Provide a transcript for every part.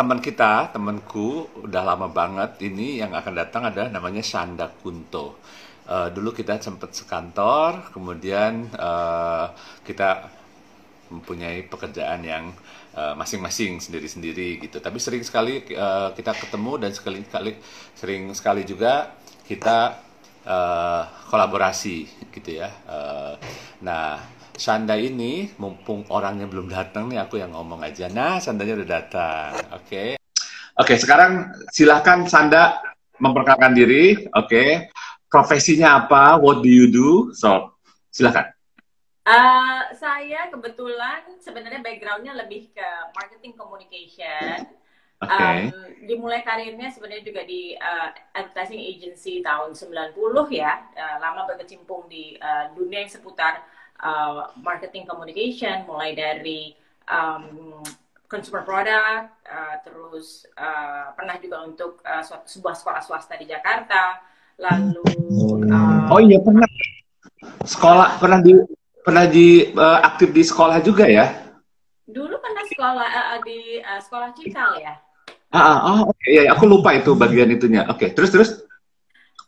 teman kita, temanku udah lama banget ini yang akan datang ada namanya Shanda Kunto. Uh, dulu kita sempat sekantor, kemudian uh, kita mempunyai pekerjaan yang uh, masing-masing sendiri-sendiri gitu. Tapi sering sekali uh, kita ketemu dan sekali kali sering sekali juga kita uh, kolaborasi gitu ya. Uh, nah Sanda ini mumpung orangnya belum datang nih aku yang ngomong aja. Nah, Sandanya udah datang. Oke. Okay. Oke, okay, sekarang silahkan Sanda memperkenalkan diri. Oke. Okay. Profesinya apa? What do you do? So, silahkan. Uh, saya kebetulan sebenarnya backgroundnya lebih ke marketing communication. Okay. Um, dimulai karirnya sebenarnya juga di uh, advertising agency tahun 90 ya, uh, lama berkecimpung di uh, dunia yang seputar uh, marketing communication mulai dari um, consumer product uh, terus uh, pernah juga untuk uh, sebuah sekolah swasta di Jakarta lalu uh, oh iya pernah sekolah pernah di pernah di uh, aktif di sekolah juga ya dulu pernah sekolah uh, di uh, sekolah Cikal ya ah, ah oh oke okay. ya aku lupa itu bagian itunya oke okay. terus terus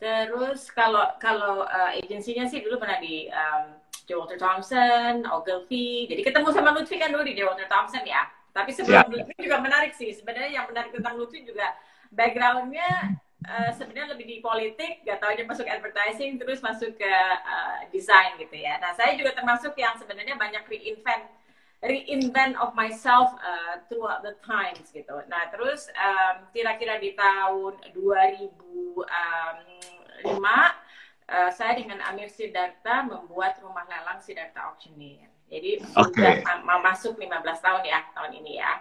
terus kalau kalau uh, agensinya sih dulu pernah di um. Walter Thompson, Ogilvy. Jadi ketemu sama Lutfi kan dulu di. Walter Thompson ya. Tapi sebelum yeah. Lutfi juga menarik sih. Sebenarnya yang menarik tentang Lutfi juga backgroundnya uh, sebenarnya lebih di politik. Gak tahu aja masuk advertising terus masuk ke uh, desain gitu ya. Nah saya juga termasuk yang sebenarnya banyak reinvent reinvent of myself uh, throughout the times gitu. Nah terus kira-kira um, di tahun 2005 uh, saya dengan Amir Sidarta membuat rumah lelang Sidarta Auctioneer. Jadi okay. sudah masuk 15 tahun ya tahun ini ya.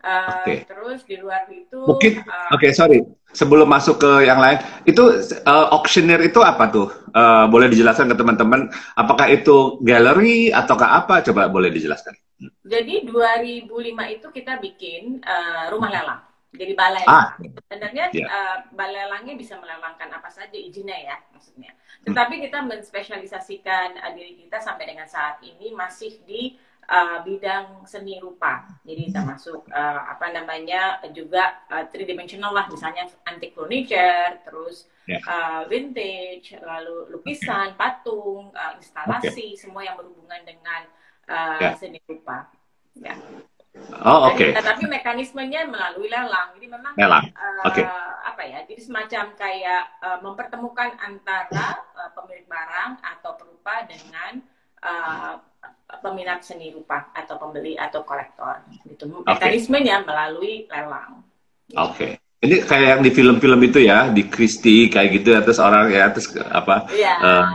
Uh, eh, okay. Terus di luar itu mungkin uh, oke okay, sorry sebelum masuk ke yang lain itu uh, auctioneer itu apa tuh uh, boleh dijelaskan ke teman-teman apakah itu galeri ataukah apa coba boleh dijelaskan jadi 2005 itu kita bikin uh, rumah lelang jadi balai. Ah. Sebenarnya yeah. uh, balai lelangnya bisa melelangkan apa saja izinnya ya maksudnya. Hmm. Tetapi kita menspesialisasikan uh, diri kita sampai dengan saat ini masih di uh, bidang seni rupa. Jadi kita masuk uh, apa namanya juga uh, three dimensional lah, misalnya antique furniture, terus yeah. uh, vintage, lalu lukisan, okay. patung, uh, instalasi, okay. semua yang berhubungan dengan uh, yeah. seni rupa. Ya. Oh, oke. Okay. Tapi mekanismenya melalui lelang. Jadi memang lelang. Uh, okay. apa ya? Jadi semacam kayak uh, mempertemukan antara uh, pemilik barang atau perupa dengan uh, peminat seni rupa atau pembeli atau kolektor. Gitu. Mekanismenya okay. melalui lelang. Gitu. Oke. Okay. Ini kayak yang di film-film itu ya, di Christie kayak gitu, atas orang ya, atas apa? Iya. Uh,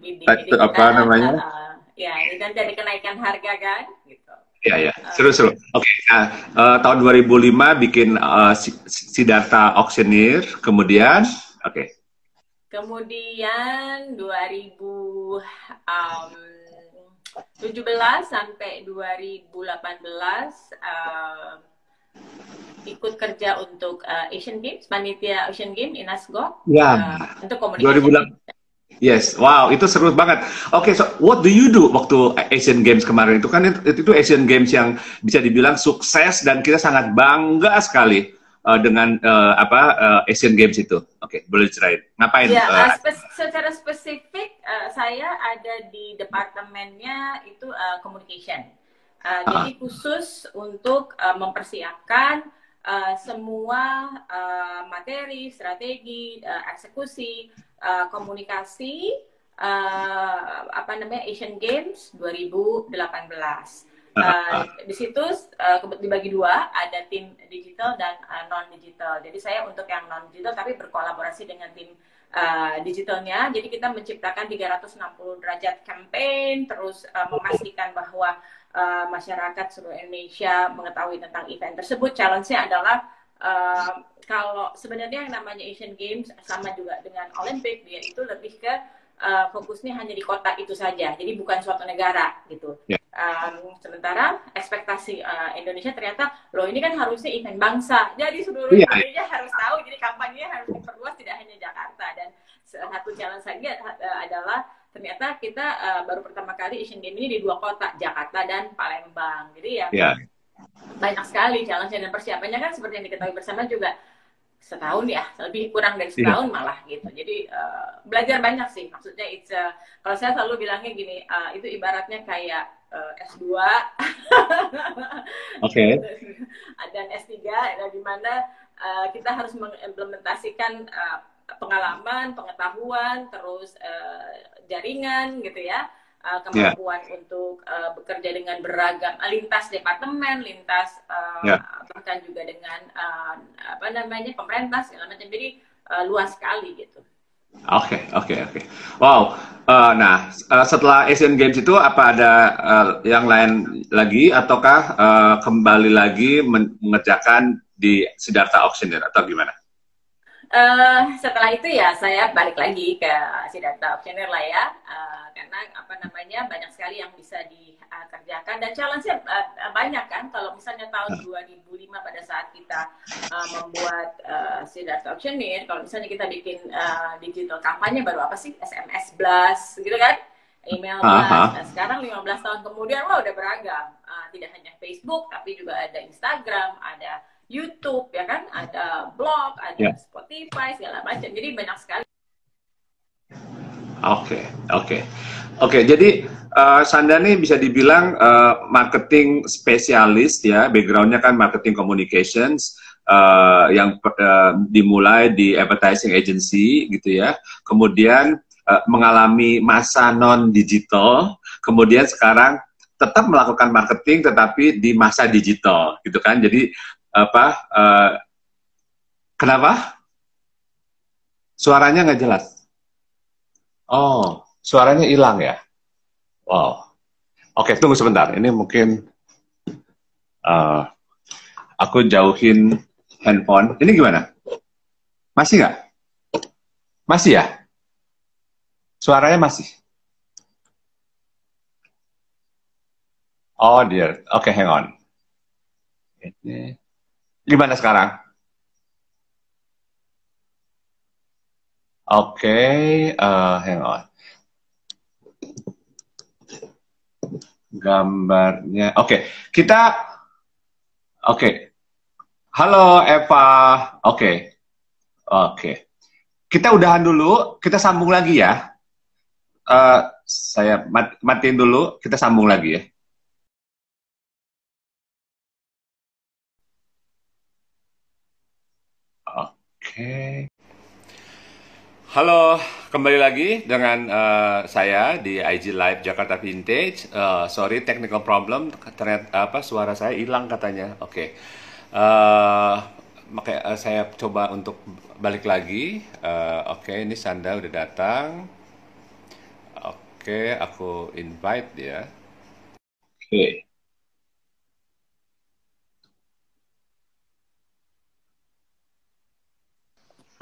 itu, apa namanya? Uh, ya, kan dari kenaikan harga kan, gitu. Iya, ya. Seru-seru. Oke, okay. nah, uh, tahun 2005 bikin uh, Siddhartha Auctioneer, kemudian, oke. Okay. Kemudian 2017 sampai 2018 uh, ikut kerja untuk uh, Asian Games, panitia Asian Games Inasgo. Ya. Uh, untuk komunikasi. 2008. Yes, wow, itu seru banget. Oke, okay, so what do you do waktu Asian Games kemarin itu kan itu, itu Asian Games yang bisa dibilang sukses dan kita sangat bangga sekali uh, dengan uh, apa uh, Asian Games itu. Oke, okay, boleh diceritain. Ngapain? Ya, uh, spe secara spesifik uh, saya ada di departemennya itu uh, communication. Uh, uh Jadi khusus untuk uh, mempersiapkan uh, semua uh, materi, strategi, uh, eksekusi uh, komunikasi uh, apa namanya Asian Games 2018. Uh, di situ uh, dibagi dua, ada tim digital dan uh, non digital. Jadi saya untuk yang non digital tapi berkolaborasi dengan tim uh, digitalnya. Jadi kita menciptakan 360 derajat campaign, terus uh, memastikan bahwa uh, masyarakat seluruh Indonesia mengetahui tentang event tersebut. Challenge-nya adalah uh, kalau sebenarnya yang namanya Asian Games sama juga dengan Olympic dia itu lebih ke uh, fokusnya hanya di kota itu saja. Jadi bukan suatu negara gitu. Yeah. um, sementara ekspektasi uh, Indonesia ternyata loh ini kan harusnya event bangsa. Jadi seluruh yeah. Indonesia harus tahu jadi kampanye harus diperluas tidak hanya Jakarta. Dan satu challenge lagi adalah ternyata kita uh, baru pertama kali Asian Games ini di dua kota Jakarta dan Palembang. Jadi ya yeah banyak sekali challenge dan persiapannya kan seperti yang diketahui bersama juga setahun ya lebih kurang dari iya. setahun yeah. malah gitu jadi uh, belajar banyak sih maksudnya it's uh, kalau saya selalu bilangnya gini uh, itu ibaratnya kayak uh, S2 oke okay. dan S3 ya, di mana uh, kita harus mengimplementasikan uh, pengalaman pengetahuan terus uh, jaringan gitu ya uh, kemampuan yeah. untuk uh, bekerja dengan beragam uh, lintas departemen, lintas uh, yeah. bahkan juga dengan uh, apa namanya pemerintah segala macam. Jadi uh, luas sekali gitu. Oke, okay, oke, okay, oke. Okay. Wow. Uh, nah, uh, setelah Asian Games itu apa ada uh, yang lain lagi ataukah uh, kembali lagi mengerjakan di Siddhartha Auctioneer atau gimana? Uh, setelah itu ya saya balik lagi ke Siddhartha Auctioneer lah ya, uh, karena apa namanya banyak sekali yang bisa dikerjakan. Dan challenge-nya uh, banyak kan. Kalau misalnya tahun 2005 pada saat kita uh, membuat uh, Siddhartha Auctioneer, kalau misalnya kita bikin uh, digital kampanye baru apa sih? SMS blast gitu kan, email blast. Nah, sekarang 15 tahun kemudian wah udah beragam, uh, tidak hanya Facebook tapi juga ada Instagram, ada YouTube ya kan, ada blog, ada yeah. Spotify segala macam. Jadi banyak sekali. Oke, okay, oke. Okay. Oke, okay, jadi uh, Sanda nih bisa dibilang uh, marketing spesialis ya, backgroundnya kan marketing communications uh, yang uh, dimulai di advertising agency gitu ya, kemudian uh, mengalami masa non digital, kemudian sekarang tetap melakukan marketing tetapi di masa digital gitu kan, jadi apa uh, kenapa suaranya nggak jelas. Oh suaranya hilang ya? Wow. Oke tunggu sebentar. Ini mungkin uh, aku jauhin handphone. Ini gimana? Masih nggak? Masih ya? Suaranya masih? Oh dear. Oke okay, hang on. Gimana sekarang? Okay, uh, eh, hang on. Gambarnya, oke. Okay. Kita, oke. Okay. Halo Eva, oke. Okay. Oke. Okay. Kita udahan dulu, kita sambung lagi ya. Uh, saya mat matiin dulu, kita sambung lagi ya. Oke. Halo, kembali lagi dengan uh, saya di IG Live Jakarta Vintage. Uh, sorry, technical problem. Ternyata apa suara saya hilang katanya. Oke. Okay. Uh, makanya uh, saya coba untuk balik lagi. Uh, Oke, okay, ini Sanda udah datang. Oke, okay, aku invite ya. Oke. Okay.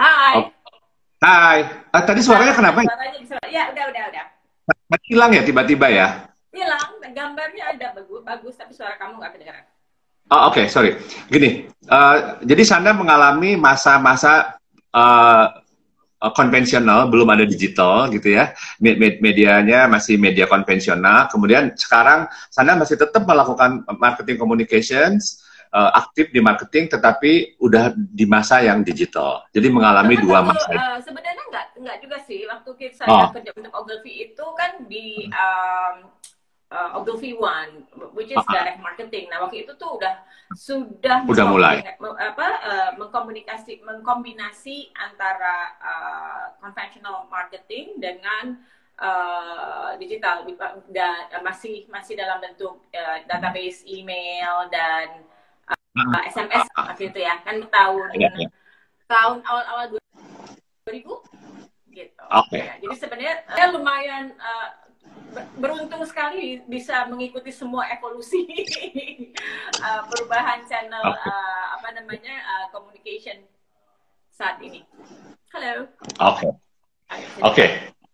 Hai. Oh. Hai. Ah, tadi suaranya kenapa? Suaranya bisa. Ya, udah, udah, udah. Hilang ya tiba-tiba ya? Hilang. Gambarnya ada bagus, bagus tapi suara kamu nggak kedengaran. Oh, oke, okay, sorry. Gini, uh, jadi Sanda mengalami masa-masa uh, konvensional, belum ada digital gitu ya. Med medianya masih media konvensional. Kemudian sekarang Sanda masih tetap melakukan marketing communications, uh, aktif di marketing tetapi udah di masa yang digital. Jadi mengalami Karena dua masa. Uh, sebenarnya enggak enggak juga sih waktu saya oh. kerja untuk Ogilvy itu kan di um, uh, Ogilvy One which is uh -huh. direct marketing. Nah, waktu itu tuh udah sudah udah mulai apa uh, mengkomunikasi mengkombinasi antara uh, conventional marketing dengan uh, digital dan uh, masih masih dalam bentuk uh, database email dan uh, SMS waktu itu ya kan tahun ya, ya. tahun awal-awal 2000 gitu. Okay. Ya, jadi sebenarnya saya lumayan uh, beruntung sekali bisa mengikuti semua evolusi uh, perubahan channel okay. uh, apa namanya uh, communication saat ini. Halo. Oke. Okay. Oke. Okay.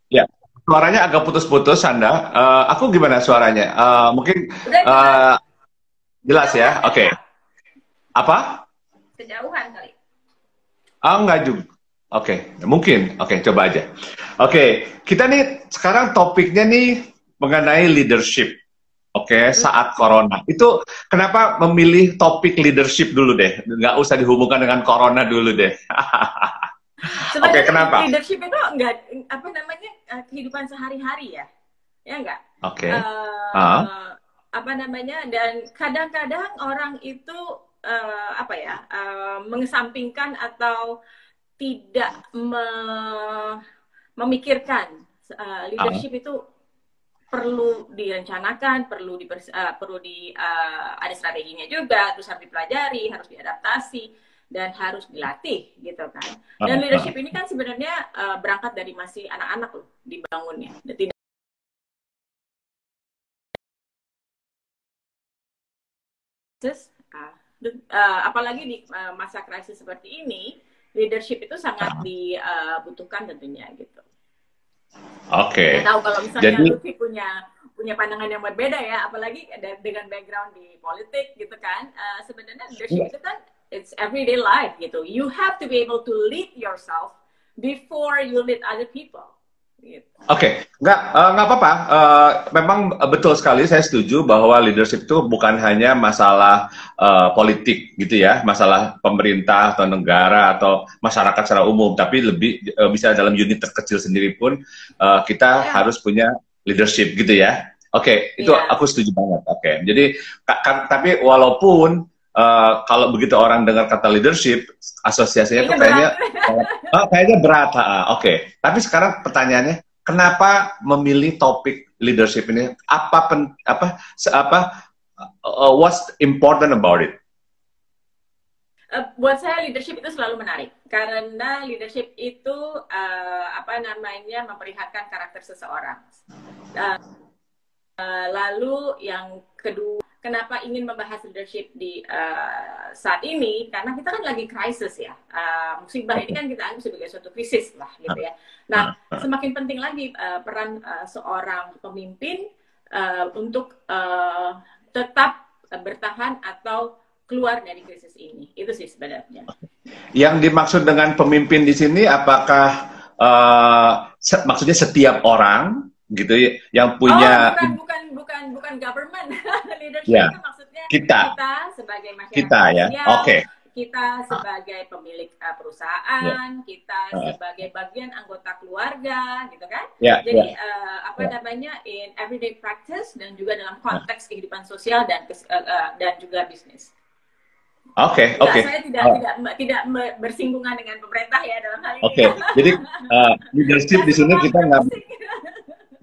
Ya. Suaranya agak putus-putus, Anda. Uh, aku gimana suaranya? Uh, mungkin Udah, uh, jelas ya. Oke. Okay. Apa? Kejauhan kali. Ah, enggak juga. Oke, okay. mungkin. Oke, okay, coba aja. Oke, okay. kita nih sekarang topiknya nih mengenai leadership. Oke, okay, saat corona. Itu kenapa memilih topik leadership dulu deh? Nggak usah dihubungkan dengan corona dulu deh. Oke, okay, kenapa? Leadership itu nggak apa namanya eh, kehidupan sehari-hari ya, ya nggak? Oke. Okay. Uh, uh. Apa namanya? Dan kadang-kadang orang itu uh, apa ya uh, mengesampingkan atau tidak me memikirkan uh, leadership uh. itu perlu direncanakan, perlu di uh, perlu di uh, ada strateginya juga, terus harus dipelajari, harus diadaptasi dan harus dilatih gitu kan. Dan leadership ini kan sebenarnya uh, berangkat dari masih anak-anak loh dibangunnya. Tidak uh, apalagi di uh, masa krisis seperti ini, leadership itu sangat dibutuhkan tentunya gitu. Oke. Okay. tahu kalau misalnya Jadi, punya punya pandangan yang berbeda ya, apalagi dengan background di politik gitu kan. Uh, sebenarnya leadership yeah. itu kan it's everyday life gitu. You have to be able to lead yourself before you lead other people. Gitu. Oke, okay. nggak uh, nggak apa-apa. Uh, memang betul sekali saya setuju bahwa leadership itu bukan hanya masalah uh, politik gitu ya, masalah pemerintah atau negara atau masyarakat secara umum, tapi lebih uh, bisa dalam unit terkecil sendiri pun uh, kita yeah. harus punya leadership gitu ya. Oke, okay, itu yeah. aku setuju banget. Oke, okay. jadi tapi walaupun Uh, kalau begitu orang dengar kata leadership, asosiasinya tuh kayaknya oh, kayaknya berat. Uh, Oke, okay. tapi sekarang pertanyaannya, kenapa memilih topik leadership ini? Apa pen, apa apa uh, what's important about it? Uh, buat saya leadership itu selalu menarik karena leadership itu uh, apa namanya memperlihatkan karakter seseorang. Uh, uh, lalu yang kedua kenapa ingin membahas leadership di uh, saat ini? Karena kita kan lagi krisis ya. Uh, musibah ini kan kita anggap sebagai suatu krisis lah gitu ya. Nah semakin penting lagi uh, peran uh, seorang pemimpin uh, untuk uh, tetap uh, bertahan atau keluar dari krisis ini. Itu sih sebenarnya. Yang dimaksud dengan pemimpin di sini apakah uh, se maksudnya setiap orang gitu ya yang punya oh, bukan bukan bukan bukan government leadership yeah. itu maksudnya kita kita sebagai masyarakat kita ya oke okay. kita sebagai pemilik uh, perusahaan yeah. kita uh. sebagai bagian anggota keluarga gitu kan yeah, jadi yeah. Uh, apa yeah. namanya in everyday practice dan juga dalam konteks yeah. kehidupan sosial dan uh, uh, dan juga bisnis Oke, okay, oke. Okay. Saya tidak uh, tidak tidak bersinggungan dengan pemerintah ya dalam hal ini. Oke, okay. jadi uh, leadership di sini kita nggak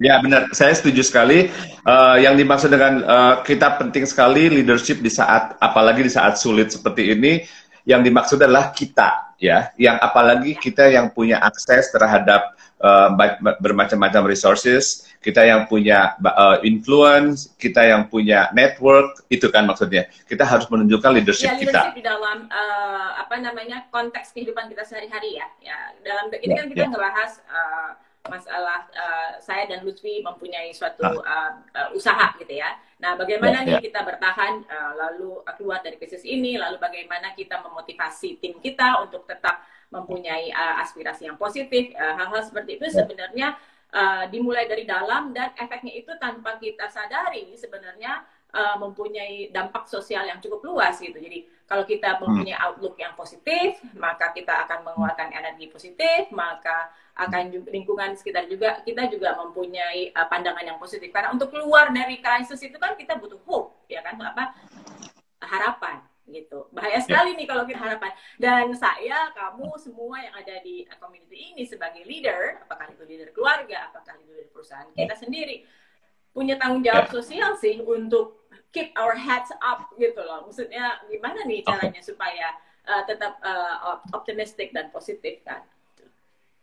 Ya benar, saya setuju sekali. Uh, yang dimaksud dengan uh, kita penting sekali leadership di saat, apalagi di saat sulit seperti ini, yang dimaksud adalah kita, ya. Yang apalagi kita yang punya akses terhadap uh, bermacam-macam resources, kita yang punya uh, influence, kita yang punya network, itu kan maksudnya. Kita harus menunjukkan leadership, ya, leadership kita. di dalam uh, apa namanya konteks kehidupan kita sehari-hari ya. Ya dalam ini ya, kan kita ya. ngebahas. Uh, masalah uh, saya dan Lutfi mempunyai suatu uh, uh, usaha gitu ya. Nah, bagaimana ya, nih ya. kita bertahan uh, lalu keluar dari krisis ini, lalu bagaimana kita memotivasi tim kita untuk tetap mempunyai uh, aspirasi yang positif, hal-hal uh, seperti itu ya. sebenarnya uh, dimulai dari dalam dan efeknya itu tanpa kita sadari sebenarnya uh, mempunyai dampak sosial yang cukup luas gitu. Jadi kalau kita hmm. mempunyai outlook yang positif, maka kita akan mengeluarkan energi positif, maka akan juga, lingkungan sekitar juga kita juga mempunyai uh, pandangan yang positif. Karena untuk keluar dari krisis itu kan kita butuh hope, ya kan apa harapan gitu. Bahaya ya. sekali nih kalau kita harapan. Dan saya, kamu semua yang ada di community ini sebagai leader, apakah itu leader keluarga, apakah itu leader perusahaan kita sendiri, punya tanggung jawab ya. sosial sih untuk keep our heads up gitu loh. Maksudnya gimana nih caranya okay. supaya uh, tetap uh, optimistik dan positif kan?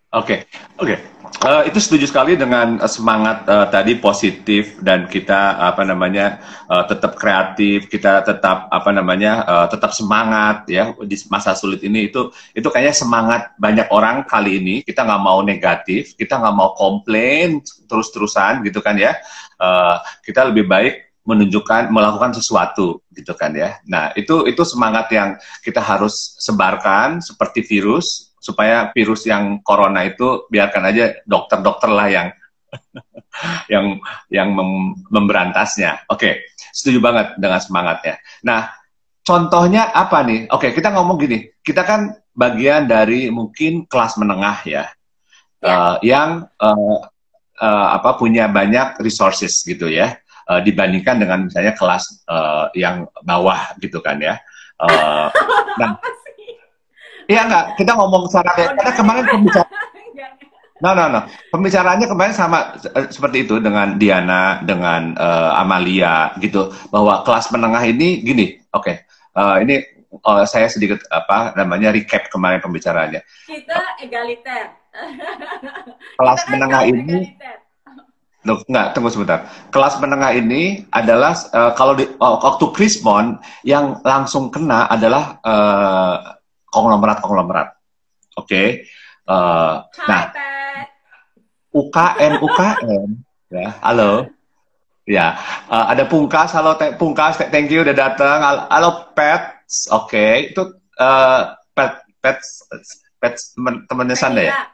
Oke, okay. oke, okay. uh, itu setuju sekali dengan semangat uh, tadi positif dan kita apa namanya uh, tetap kreatif, kita tetap apa namanya uh, tetap semangat ya di masa sulit ini itu itu kayaknya semangat banyak orang kali ini kita nggak mau negatif, kita nggak mau komplain terus-terusan gitu kan ya, uh, kita lebih baik menunjukkan melakukan sesuatu gitu kan ya. Nah, itu itu semangat yang kita harus sebarkan seperti virus supaya virus yang corona itu biarkan aja dokter-dokter lah yang yang yang mem memberantasnya. Oke, setuju banget dengan semangatnya. Nah, contohnya apa nih? Oke, kita ngomong gini, kita kan bagian dari mungkin kelas menengah ya, ya. Uh, yang uh, uh, apa punya banyak resources gitu ya, uh, dibandingkan dengan misalnya kelas uh, yang bawah gitu kan ya. Uh, nah, Iya enggak, kita ngomong secara oh, karena kemarin pembicara No, no, no. Pembicaraannya kemarin sama eh, seperti itu dengan Diana, dengan uh, Amalia gitu, bahwa kelas menengah ini gini, oke, okay, uh, ini uh, saya sedikit apa namanya recap kemarin pembicaraannya. Kita egaliter. Kelas kita menengah ini, Loh, enggak, tunggu sebentar. Kelas menengah ini adalah uh, kalau di oh, waktu Krismon yang langsung kena adalah uh, konglomerat-konglomerat. Oke. Okay? Uh, eh, nah, UKM UKM ya. Halo. Ya, uh, ada Pungkas. Halo Pungkas, thank you udah datang. Halo Pets. Oke, okay. itu uh, Pet Pets Pets temen temennya Sanda ya?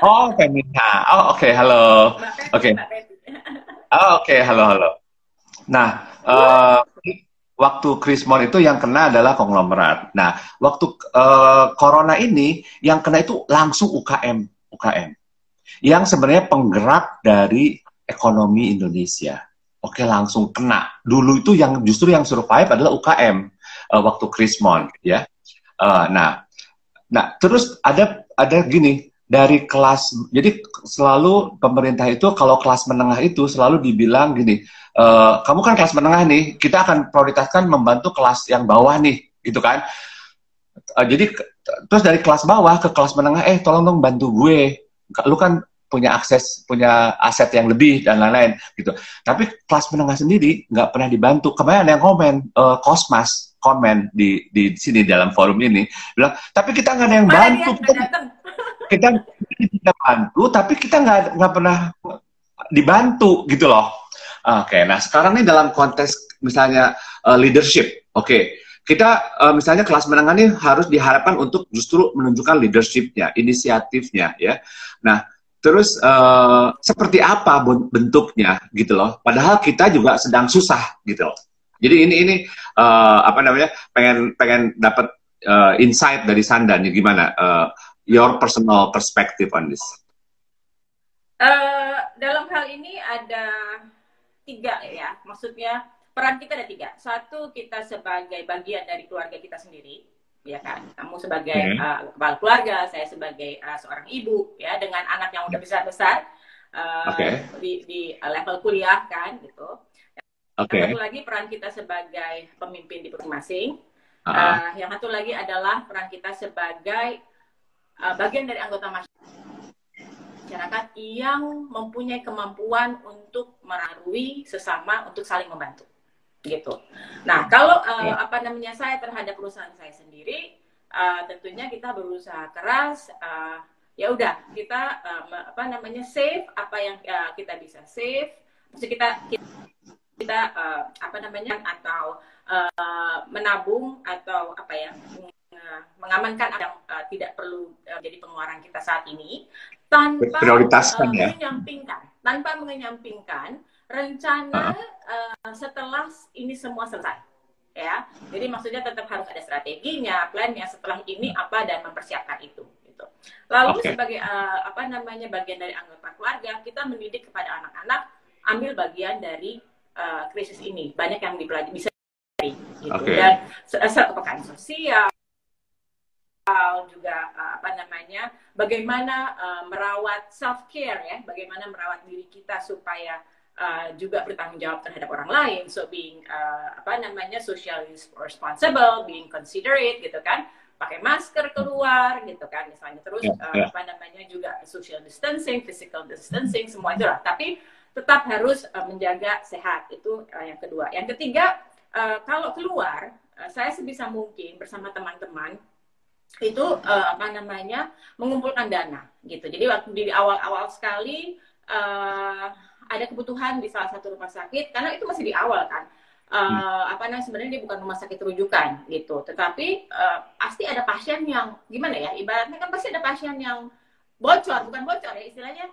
Oh, Femina. Oh, oke, okay. halo. Oke. Okay. Oh, oke, okay. halo, halo. Nah, uh, waktu Krismon itu yang kena adalah konglomerat. Nah, waktu uh, corona ini yang kena itu langsung UKM, UKM. Yang sebenarnya penggerak dari ekonomi Indonesia. Oke, langsung kena. Dulu itu yang justru yang survive adalah UKM uh, eh, waktu Krismon, ya. Uh, nah, nah terus ada ada gini dari kelas. Jadi selalu pemerintah itu kalau kelas menengah itu selalu dibilang gini uh, kamu kan kelas menengah nih, kita akan prioritaskan membantu kelas yang bawah nih, gitu kan? Uh, jadi terus dari kelas bawah ke kelas menengah, eh tolong dong bantu gue, lu kan punya akses, punya aset yang lebih dan lain-lain gitu. Tapi kelas menengah sendiri nggak pernah dibantu. Kemarin ada yang komen, uh, Kosmas komen di di sini dalam forum ini bilang, tapi kita nggak ada yang bantu. Kita, kita kita bantu, tapi kita nggak nggak pernah dibantu gitu loh. Oke, okay, nah sekarang nih dalam konteks misalnya uh, leadership, oke, okay. kita uh, misalnya kelas menengah ini harus diharapkan untuk justru menunjukkan leadershipnya, inisiatifnya, ya. Nah, terus uh, seperti apa bentuknya gitu loh. Padahal kita juga sedang susah gitu loh. Jadi ini ini uh, apa namanya pengen pengen dapat uh, insight dari Sanda gimana uh, your personal perspective on this. Uh, dalam hal ini ada tiga ya, maksudnya peran kita ada tiga. Satu kita sebagai bagian dari keluarga kita sendiri, ya kan. Kamu sebagai hmm. uh, kepala keluarga, saya sebagai uh, seorang ibu, ya dengan anak yang udah besar besar uh, okay. di, di level kuliah kan, gitu. Okay. Satu lagi peran kita sebagai pemimpin di masing-masing. Uh -huh. uh, yang satu lagi adalah peran kita sebagai uh, bagian dari anggota masyarakat masyarakat yang mempunyai kemampuan untuk merarui sesama untuk saling membantu. Gitu. Nah kalau uh, apa namanya saya terhadap perusahaan saya sendiri uh, tentunya kita berusaha keras uh, ya udah kita uh, apa namanya save apa yang uh, kita bisa save. Mesti kita kita, kita uh, apa namanya atau uh, menabung atau apa ya mengamankan yang uh, tidak perlu uh, jadi pengeluaran kita saat ini tanpa prioritaskan uh, ya menyampingkan tanpa menyampingkan rencana uh. Uh, setelah ini semua selesai ya jadi maksudnya tetap harus ada strateginya plannya setelah ini apa dan mempersiapkan itu gitu lalu okay. sebagai uh, apa namanya bagian dari anggota keluarga kita mendidik kepada anak-anak ambil bagian dari uh, krisis ini banyak yang dipelajari bisa gitu okay. dan kepekaan sosial juga uh, apa namanya bagaimana uh, merawat self care ya bagaimana merawat diri kita supaya uh, juga bertanggung jawab terhadap orang lain. So being uh, apa namanya socially responsible being considerate gitu kan. Pakai masker keluar gitu kan misalnya. Terus yeah, uh, apa namanya juga social distancing physical distancing semua itu lah tapi tetap harus uh, menjaga sehat. Itu uh, yang kedua. Yang ketiga uh, kalau keluar uh, saya sebisa mungkin bersama teman-teman itu uh, apa namanya mengumpulkan dana gitu. Jadi waktu di awal-awal sekali uh, ada kebutuhan di salah satu rumah sakit karena itu masih di awal kan. Uh, hmm. apa namanya sebenarnya dia bukan rumah sakit rujukan gitu tetapi uh, pasti ada pasien yang gimana ya ibaratnya kan pasti ada pasien yang bocor bukan bocor ya istilahnya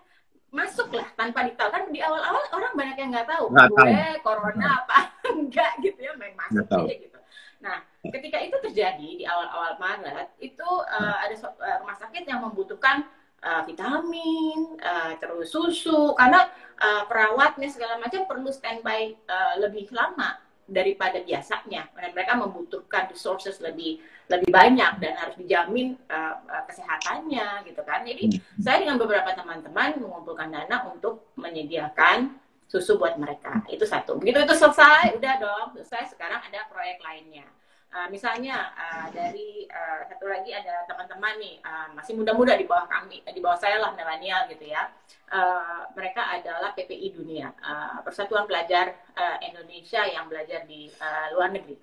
masuk lah tanpa ditahu kan di awal-awal orang banyak yang nggak tahu nggak gue tahu. corona apa enggak gitu ya main masuk aja gitu nah ketika itu terjadi di awal-awal Maret itu uh, ada uh, rumah sakit yang membutuhkan uh, vitamin uh, terus susu karena uh, perawatnya segala macam perlu standby uh, lebih lama daripada biasanya. Dan mereka membutuhkan resources lebih lebih banyak dan harus dijamin uh, uh, kesehatannya gitu kan. Jadi hmm. saya dengan beberapa teman-teman mengumpulkan dana untuk menyediakan susu buat mereka. Itu satu. Begitu itu selesai udah dong. Selesai sekarang ada proyek lainnya Uh, misalnya uh, dari uh, satu lagi ada teman-teman nih uh, masih muda-muda di bawah kami, di bawah saya lah milenial gitu ya. Uh, mereka adalah PPI Dunia, uh, Persatuan Pelajar uh, Indonesia yang belajar di uh, luar negeri.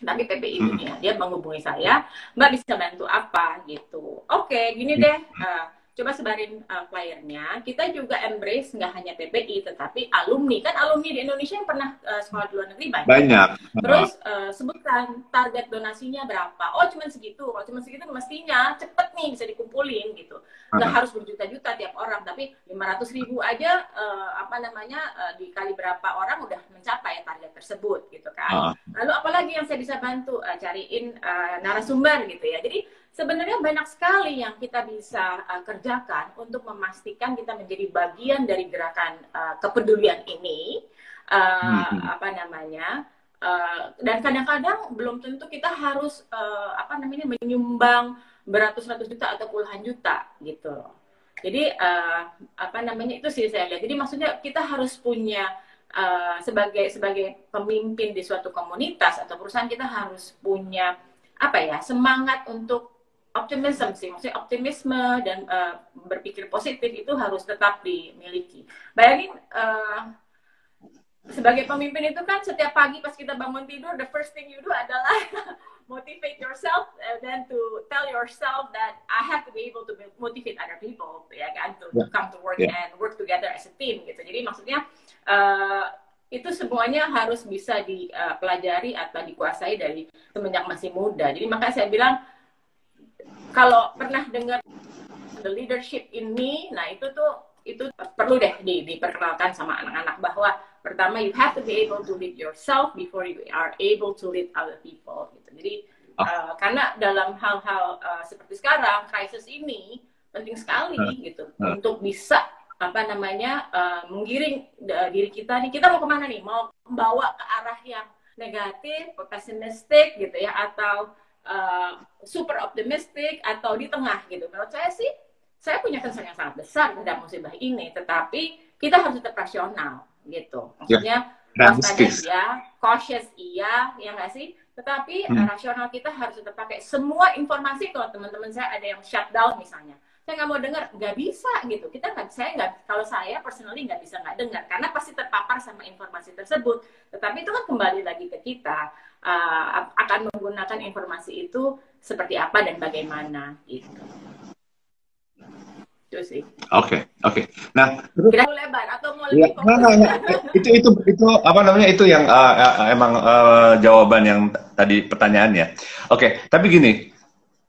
Tapi PPI hmm. Dunia dia menghubungi saya, Mbak bisa bantu apa gitu. Oke, okay, gini deh. Uh, coba sebarin uh, flyernya. Kita juga embrace nggak hanya PPI tetapi alumni. Kan alumni di Indonesia yang pernah uh, sekolah di luar negeri banyak. Banyak. Terus uh, sebutkan target donasinya berapa. Oh cuma segitu. Kalau cuma segitu mestinya cepet nih bisa dikumpulin gitu. Nggak uh harus berjuta-juta tiap orang, tapi 500 ribu aja uh, apa namanya uh, dikali berapa orang udah mencapai target tersebut gitu kan. Uh Lalu apalagi yang saya bisa bantu uh, cariin uh, narasumber gitu ya. Jadi sebenarnya banyak sekali yang kita bisa uh, kerjakan untuk memastikan kita menjadi bagian dari gerakan uh, kepedulian ini. Uh, hmm. apa namanya? Uh, dan kadang-kadang belum tentu kita harus uh, apa namanya menyumbang beratus-ratus juta atau puluhan juta gitu jadi uh, apa namanya itu sih saya lihat. Jadi maksudnya kita harus punya uh, sebagai sebagai pemimpin di suatu komunitas atau perusahaan kita harus punya apa ya semangat untuk optimism sih, maksudnya optimisme dan uh, berpikir positif itu harus tetap dimiliki. Bayangin uh, sebagai pemimpin itu kan setiap pagi pas kita bangun tidur, the first thing you do adalah motivate yourself and then to tell yourself that I have to be able to motivate other people, ya kan, to yeah. come to work yeah. and work together as a team gitu. Jadi maksudnya uh, itu semuanya harus bisa dipelajari atau dikuasai dari semenjak masih muda. Jadi makanya saya bilang kalau pernah dengar the leadership ini, nah itu tuh itu perlu deh di, diperkenalkan sama anak-anak bahwa pertama you have to be able to lead yourself before you are able to lead other people gitu. Jadi oh. uh, karena dalam hal-hal uh, seperti sekarang krisis ini penting sekali uh. gitu uh. untuk bisa apa namanya uh, menggiring uh, diri kita nih kita mau ke mana nih mau membawa ke arah yang negatif, pesimistik gitu ya atau uh, super optimistik atau di tengah gitu. Menurut saya sih, saya punya concern yang sangat besar terhadap musibah ini, tetapi kita harus tetap rasional gitu. Maksudnya yeah. waspada iya, cautious iya, ya nggak sih? Tetapi hmm. rasional kita harus tetap pakai semua informasi. Kalau teman-teman saya ada yang shutdown misalnya, saya nggak mau dengar, nggak bisa gitu. Kita nggak, saya nggak, kalau saya personally nggak bisa nggak dengar, karena pasti terpapar sama informasi tersebut. Tetapi itu kan kembali lagi ke kita uh, akan menggunakan informasi itu seperti apa dan bagaimana gitu. Itu sih. Oke, okay, oke. Okay. Nah, lebar atau mau ya, lebih ya, nah, nah, itu itu itu apa namanya itu yang uh, emang uh, jawaban yang tadi pertanyaannya. Oke, okay, tapi gini,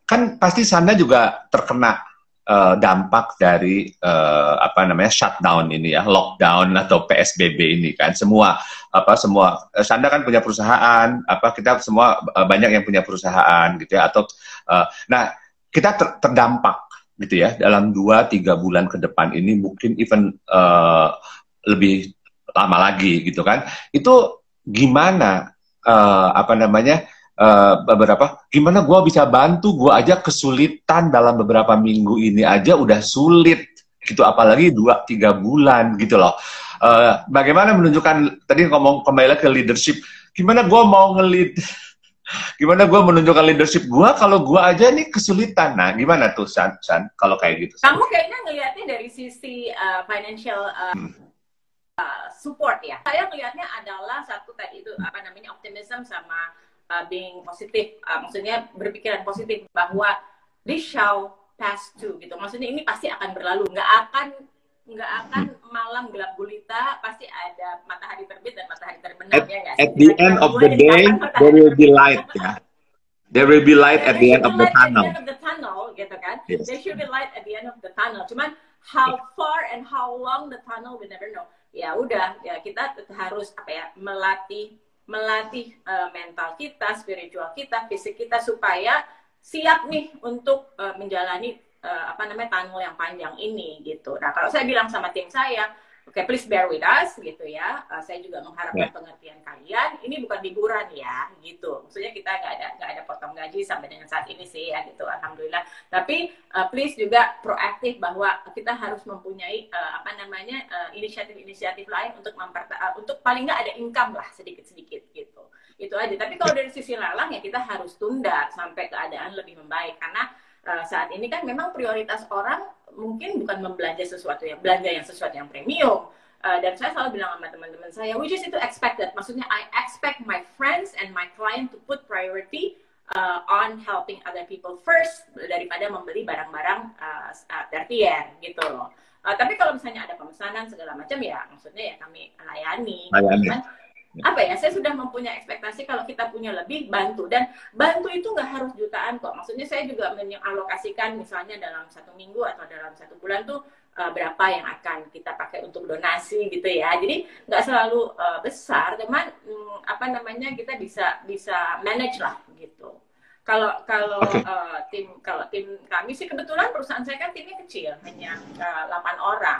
kan pasti Sanda juga terkena uh, dampak dari uh, apa namanya shutdown ini ya, lockdown atau PSBB ini kan. Semua apa semua uh, Sanda kan punya perusahaan, apa kita semua uh, banyak yang punya perusahaan gitu ya atau uh, nah kita ter terdampak gitu ya dalam dua tiga bulan ke depan ini mungkin even uh, lebih lama lagi gitu kan. Itu gimana uh, apa namanya uh, beberapa gimana gue bisa bantu? Gue aja kesulitan dalam beberapa minggu ini aja udah sulit. Gitu apalagi dua tiga bulan gitu loh. Uh, bagaimana menunjukkan tadi ngomong kembali lagi ke leadership. Gimana gue mau ngelit gimana gue menunjukkan leadership gue kalau gue aja nih kesulitan. Nah gimana tuh San, San kalau kayak gitu kamu kayaknya ngelihatnya dari sisi uh, financial uh, hmm. uh, support ya. Saya ngelihatnya adalah satu tadi itu apa namanya optimism sama uh, being positif, uh, maksudnya berpikiran positif bahwa this shall pass too gitu. Maksudnya ini pasti akan berlalu, nggak akan nggak akan malam gelap gulita, pasti ada matahari terbit dan matahari terbenam at, ya. At the end of the day, there will be light ya. There will be light at the end of the tunnel. At the end of the tunnel, gitu kan? Yes. There should be light at the end of the tunnel. Cuman how far and how long the tunnel we never know ya udah ya kita harus apa ya melatih melatih uh, mental kita spiritual kita fisik kita supaya siap nih untuk uh, menjalani uh, apa namanya tunnel yang panjang ini gitu. Nah kalau saya bilang sama tim saya Oke, okay, please bear with us gitu ya. Uh, saya juga mengharapkan yeah. pengertian kalian. Ini bukan liburan ya, gitu. Maksudnya kita nggak ada nggak ada potong gaji sampai dengan saat ini sih ya, gitu. Alhamdulillah. Tapi uh, please juga proaktif bahwa kita harus mempunyai uh, apa namanya inisiatif-inisiatif uh, lain untuk memperta uh, untuk paling nggak ada income lah sedikit-sedikit gitu. Itu aja. Tapi kalau dari sisi lelang ya kita harus tunda sampai keadaan lebih membaik karena uh, saat ini kan memang prioritas orang mungkin bukan membelanja sesuatu yang belanja yang sesuatu yang premium uh, dan saya selalu bilang sama teman-teman saya which is itu expected maksudnya I expect my friends and my client to put priority uh, on helping other people first daripada membeli barang-barang uh, tertier gitu loh uh, tapi kalau misalnya ada pemesanan segala macam ya maksudnya ya kami layani, layani. Kan? Apa ya saya sudah mempunyai ekspektasi kalau kita punya lebih bantu. Dan bantu itu nggak harus jutaan kok. Maksudnya saya juga mengalokasikan misalnya dalam satu minggu atau dalam satu bulan tuh uh, berapa yang akan kita pakai untuk donasi gitu ya. Jadi nggak selalu uh, besar teman um, apa namanya kita bisa bisa manage lah gitu. Kalau kalau okay. uh, tim kalau tim kami sih kebetulan perusahaan saya kan timnya kecil hanya uh, 8 orang.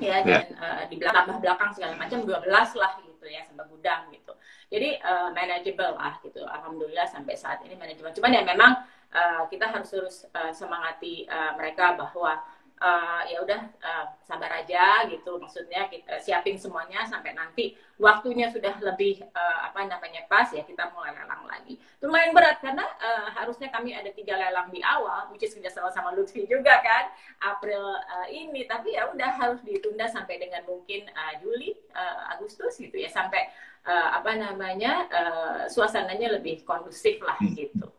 Ya yeah. dan uh, di belakang belakang segala macam 12 lah gitu ya sama gudang gitu. Jadi uh, manageable lah gitu. Alhamdulillah sampai saat ini manageable. Cuman ya memang uh, kita harus terus uh, semangati uh, mereka bahwa uh, ya udah uh, sabar aja gitu. Maksudnya kita siapin semuanya sampai nanti waktunya sudah lebih uh, apa namanya pas ya kita mulai lelang lagi. Lumayan berat karena uh, harusnya kami ada tiga lelang di awal which is kerja sama sama Lutfi juga kan April uh, ini. Tapi ya udah harus ditunda sampai dengan mungkin uh, Juli uh, Agustus gitu ya. Sampai uh, apa namanya uh, suasananya lebih kondusif lah hmm. gitu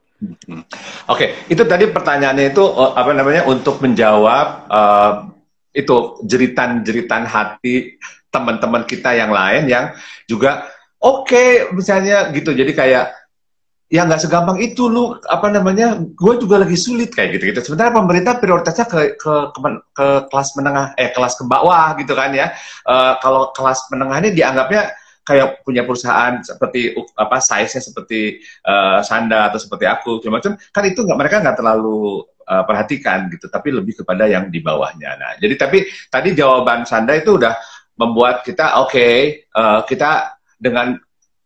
Hmm. Oke, okay. itu tadi pertanyaannya itu oh, apa namanya untuk menjawab uh, itu jeritan-jeritan hati teman-teman kita yang lain yang juga oke okay, misalnya gitu. Jadi kayak ya nggak segampang itu lu apa namanya gue juga lagi sulit kayak gitu gitu sebenarnya pemerintah prioritasnya ke ke ke, ke kelas menengah eh kelas ke bawah gitu kan ya uh, kalau kelas menengah ini dianggapnya kayak punya perusahaan seperti apa size-nya seperti uh, Sanda atau seperti aku cuma macam kan itu nggak mereka nggak terlalu uh, perhatikan gitu tapi lebih kepada yang di bawahnya nah jadi tapi tadi jawaban Sanda itu udah membuat kita oke okay, uh, eh, kita dengan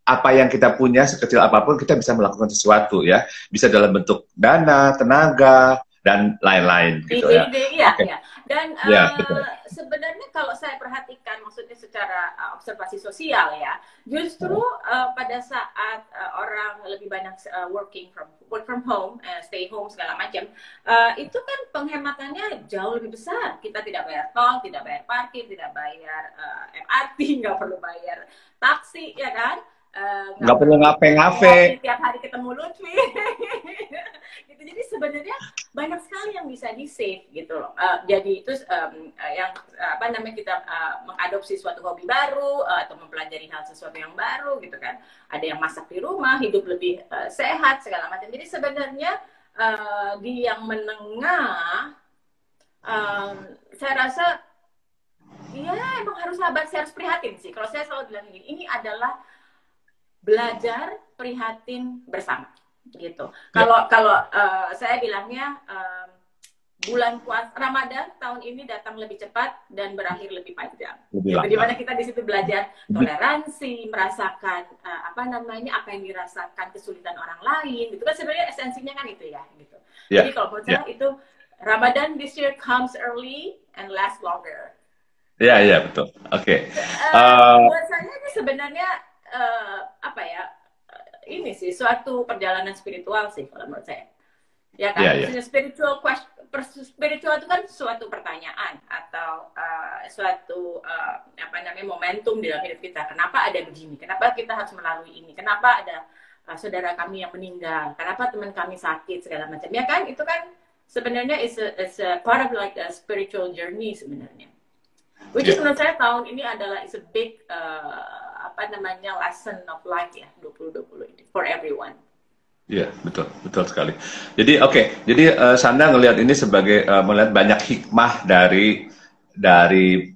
apa yang kita punya sekecil apa pun kita bisa melakukan sesuatu ya bisa dalam bentuk dana tenaga dan lain-lain gitu ya. Iya, okay. iya. Dan ya, uh, sebenarnya kalau saya perhatikan, maksudnya secara uh, observasi sosial ya, justru uh, pada saat uh, orang lebih banyak uh, working from work from home, uh, stay home segala macam, uh, itu kan penghematannya jauh lebih besar. Kita tidak bayar tol, tidak bayar parkir, tidak bayar uh, MRT, nggak perlu bayar taksi, ya kan? Uh, nggak perlu ngape-ngape. Tiap hari ketemu Lutfi. gitu. Jadi sebenarnya banyak sekali yang bisa di save gitu loh. Uh, jadi itu um, uh, yang uh, apa namanya kita uh, mengadopsi suatu hobi baru uh, atau mempelajari hal sesuatu yang baru gitu kan. Ada yang masak di rumah, hidup lebih uh, sehat segala macam. Jadi sebenarnya uh, di yang menengah, um, saya rasa ya emang harus sabar, saya harus prihatin sih. Kalau saya selalu bilang ini, ini adalah belajar prihatin bersama gitu. Ya. Kalau kalau uh, saya bilangnya um, bulan puasa Ramadan tahun ini datang lebih cepat dan berakhir lebih panjang. Lebih gitu. Di mana kita di situ belajar toleransi, merasakan uh, apa namanya apa yang dirasakan kesulitan orang lain. Gitu kan sebenarnya esensinya kan itu ya. Gitu. Yeah. Jadi kalau menurut saya yeah. itu Ramadan this year comes early and lasts longer. Ya yeah, ya yeah, betul. Oke. Okay. Uh, uh, buat saya ini sebenarnya uh, apa ya ini sih suatu perjalanan spiritual sih kalau menurut saya. Ya kan? Yeah, yeah. spiritual question spiritual itu kan suatu pertanyaan atau uh, suatu uh, apa namanya momentum di dalam hidup kita. Kenapa ada begini? Kenapa kita harus melalui ini? Kenapa ada uh, saudara kami yang meninggal? Kenapa teman kami sakit? Segala macam. Ya kan? Itu kan sebenarnya is a, is a part of like a spiritual journey sebenarnya. Which yeah. is menurut saya tahun ini adalah is a big uh, apa namanya lesson of life ya 2020 ini for everyone. Iya, betul, betul sekali. Jadi oke, okay, jadi uh, Sanda ngelihat ini sebagai uh, melihat banyak hikmah dari dari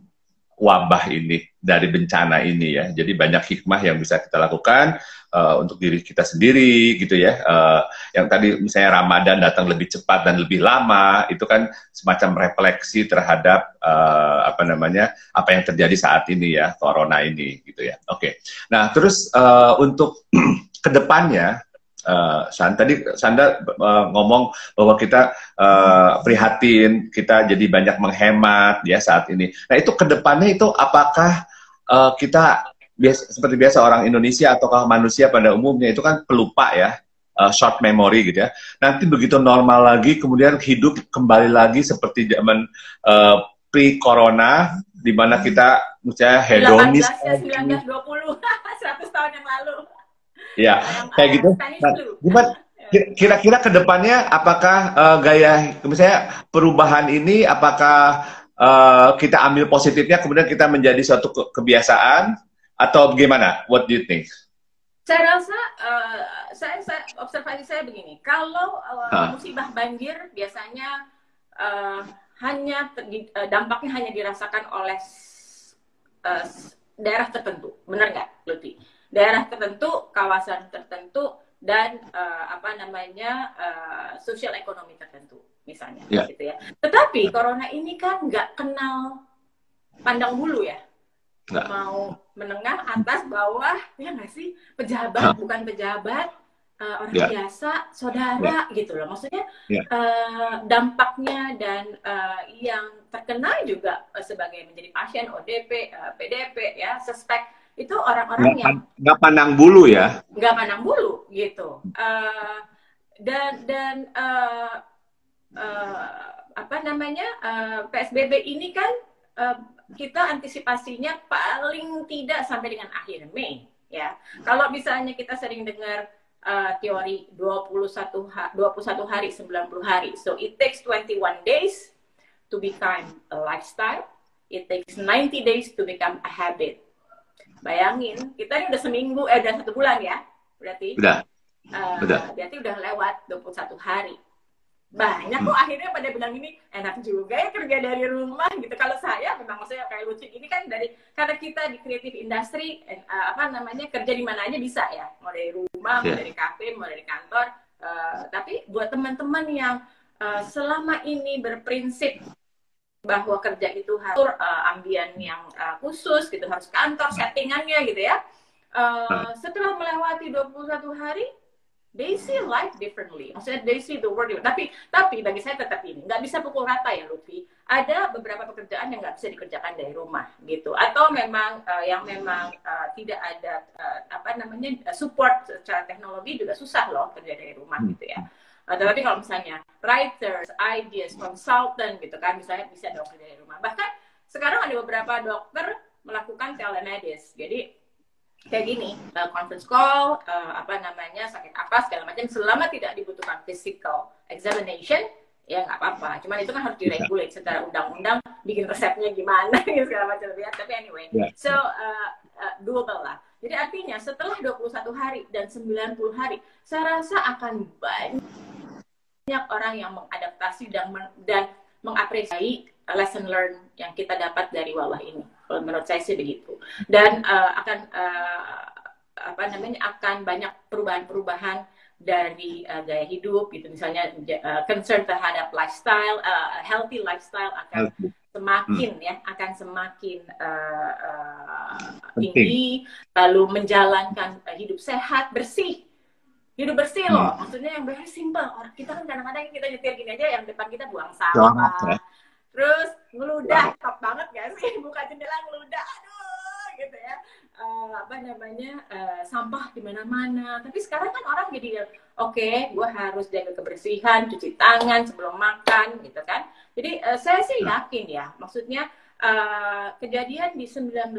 wabah ini, dari bencana ini ya. Jadi banyak hikmah yang bisa kita lakukan uh, untuk diri kita sendiri gitu ya. Uh, yang tadi misalnya Ramadan datang lebih cepat dan lebih lama, itu kan semacam refleksi terhadap uh, apa namanya apa yang terjadi saat ini ya, corona ini gitu ya. Oke. Okay. Nah terus uh, untuk ke depannya Uh, San, tadi Sanda uh, ngomong bahwa kita uh, prihatin, kita jadi banyak menghemat ya saat ini. Nah itu ke depannya itu apakah uh, kita biasa, seperti biasa orang Indonesia ataukah manusia pada umumnya itu kan pelupa ya, uh, short memory gitu ya. Nanti begitu normal lagi, kemudian hidup kembali lagi seperti zaman uh, pre-corona, di mana kita misalnya hedonis. 19, 1920, 100 tahun yang lalu. Ya, kayak gitu. Nah, gimana? Kira-kira ke depannya apakah uh, gaya, misalnya perubahan ini, apakah uh, kita ambil positifnya, kemudian kita menjadi suatu ke kebiasaan, atau bagaimana? What do you think? Saya rasa, uh, saya, saya observasi saya begini, kalau uh, musibah banjir biasanya uh, hanya dampaknya hanya dirasakan oleh uh, daerah tertentu, benar nggak, Lutfi? daerah tertentu, kawasan tertentu, dan uh, apa namanya uh, sosial ekonomi tertentu, misalnya, yeah. gitu ya. Tetapi corona ini kan nggak kenal pandang bulu ya, nggak. mau menengah, atas, bawah, ya nggak sih? Pejabat huh? bukan pejabat, uh, orang yeah. biasa, saudara, yeah. gitu loh. Maksudnya yeah. Ya. uh, dampaknya dan uh, yang terkena juga uh, sebagai menjadi pasien ODP, uh, PDP, ya, suspek itu orang-orang yang nggak pandang bulu ya nggak pandang bulu gitu uh, dan dan uh, uh, apa namanya uh, psbb ini kan uh, kita antisipasinya paling tidak sampai dengan akhir Mei ya kalau misalnya kita sering dengar uh, teori 21 ha 21 hari 90 hari so it takes 21 days to become a lifestyle it takes 90 days to become a habit Bayangin, kita ini udah seminggu, eh udah satu bulan ya, berarti. Udah. Uh, udah. Berarti udah lewat 21 hari. Banyak kok hmm. akhirnya pada bilang ini enak juga ya kerja dari rumah gitu. Kalau saya memang maksudnya kayak lucu ini kan dari karena kita di kreatif industri uh, apa namanya kerja di mana aja bisa ya. Mau dari rumah, yeah. mau dari kafe, mau dari kantor. Uh, tapi buat teman-teman yang uh, selama ini berprinsip bahwa kerja itu harus uh, ambian yang uh, khusus gitu harus kantor settingannya gitu ya uh, setelah melewati 21 hari they see life differently. Maksudnya they see the world tapi tapi bagi saya tetap ini nggak bisa pukul rata ya Lutfi. Ada beberapa pekerjaan yang nggak bisa dikerjakan dari rumah gitu. Atau memang uh, yang memang uh, tidak ada uh, apa namanya support secara teknologi juga susah loh kerja dari rumah gitu ya. Uh, tapi kalau misalnya writers, ideas, consultant gitu kan, misalnya bisa dong kerja dari rumah. Bahkan sekarang ada beberapa dokter melakukan telemedicine. Jadi kayak gini, uh, conference call, uh, apa namanya, sakit apa, segala macam, selama tidak dibutuhkan physical examination, ya nggak apa-apa. Cuman itu kan harus diregulate secara undang-undang, bikin resepnya gimana, gitu, segala macam. Ya. Tapi anyway, yeah. so uh, uh, doable lah. Jadi artinya setelah 21 hari dan 90 hari, saya rasa akan banyak banyak orang yang mengadaptasi dan men dan mengapresiasi lesson learn yang kita dapat dari wabah ini. Menurut saya sih begitu. Dan uh, akan uh, apa namanya akan banyak perubahan-perubahan dari uh, gaya hidup gitu misalnya uh, concern terhadap lifestyle uh, healthy lifestyle akan semakin hmm. ya akan semakin uh, uh, tinggi lalu menjalankan uh, hidup sehat bersih hidup bersih loh. Hmm. Maksudnya yang bersih simpel. Orang kita kan kadang-kadang kita nyetir gini aja yang depan kita buang sampah. Terus ngeludah, top banget gak sih? Buka jendela ngeludah, aduh gitu ya. Uh, apa namanya uh, sampah di mana-mana. Tapi sekarang kan orang jadi oke, okay, gue harus jaga kebersihan, cuci tangan sebelum makan, gitu kan. Jadi uh, saya sih hmm. yakin ya, maksudnya uh, kejadian di 1920,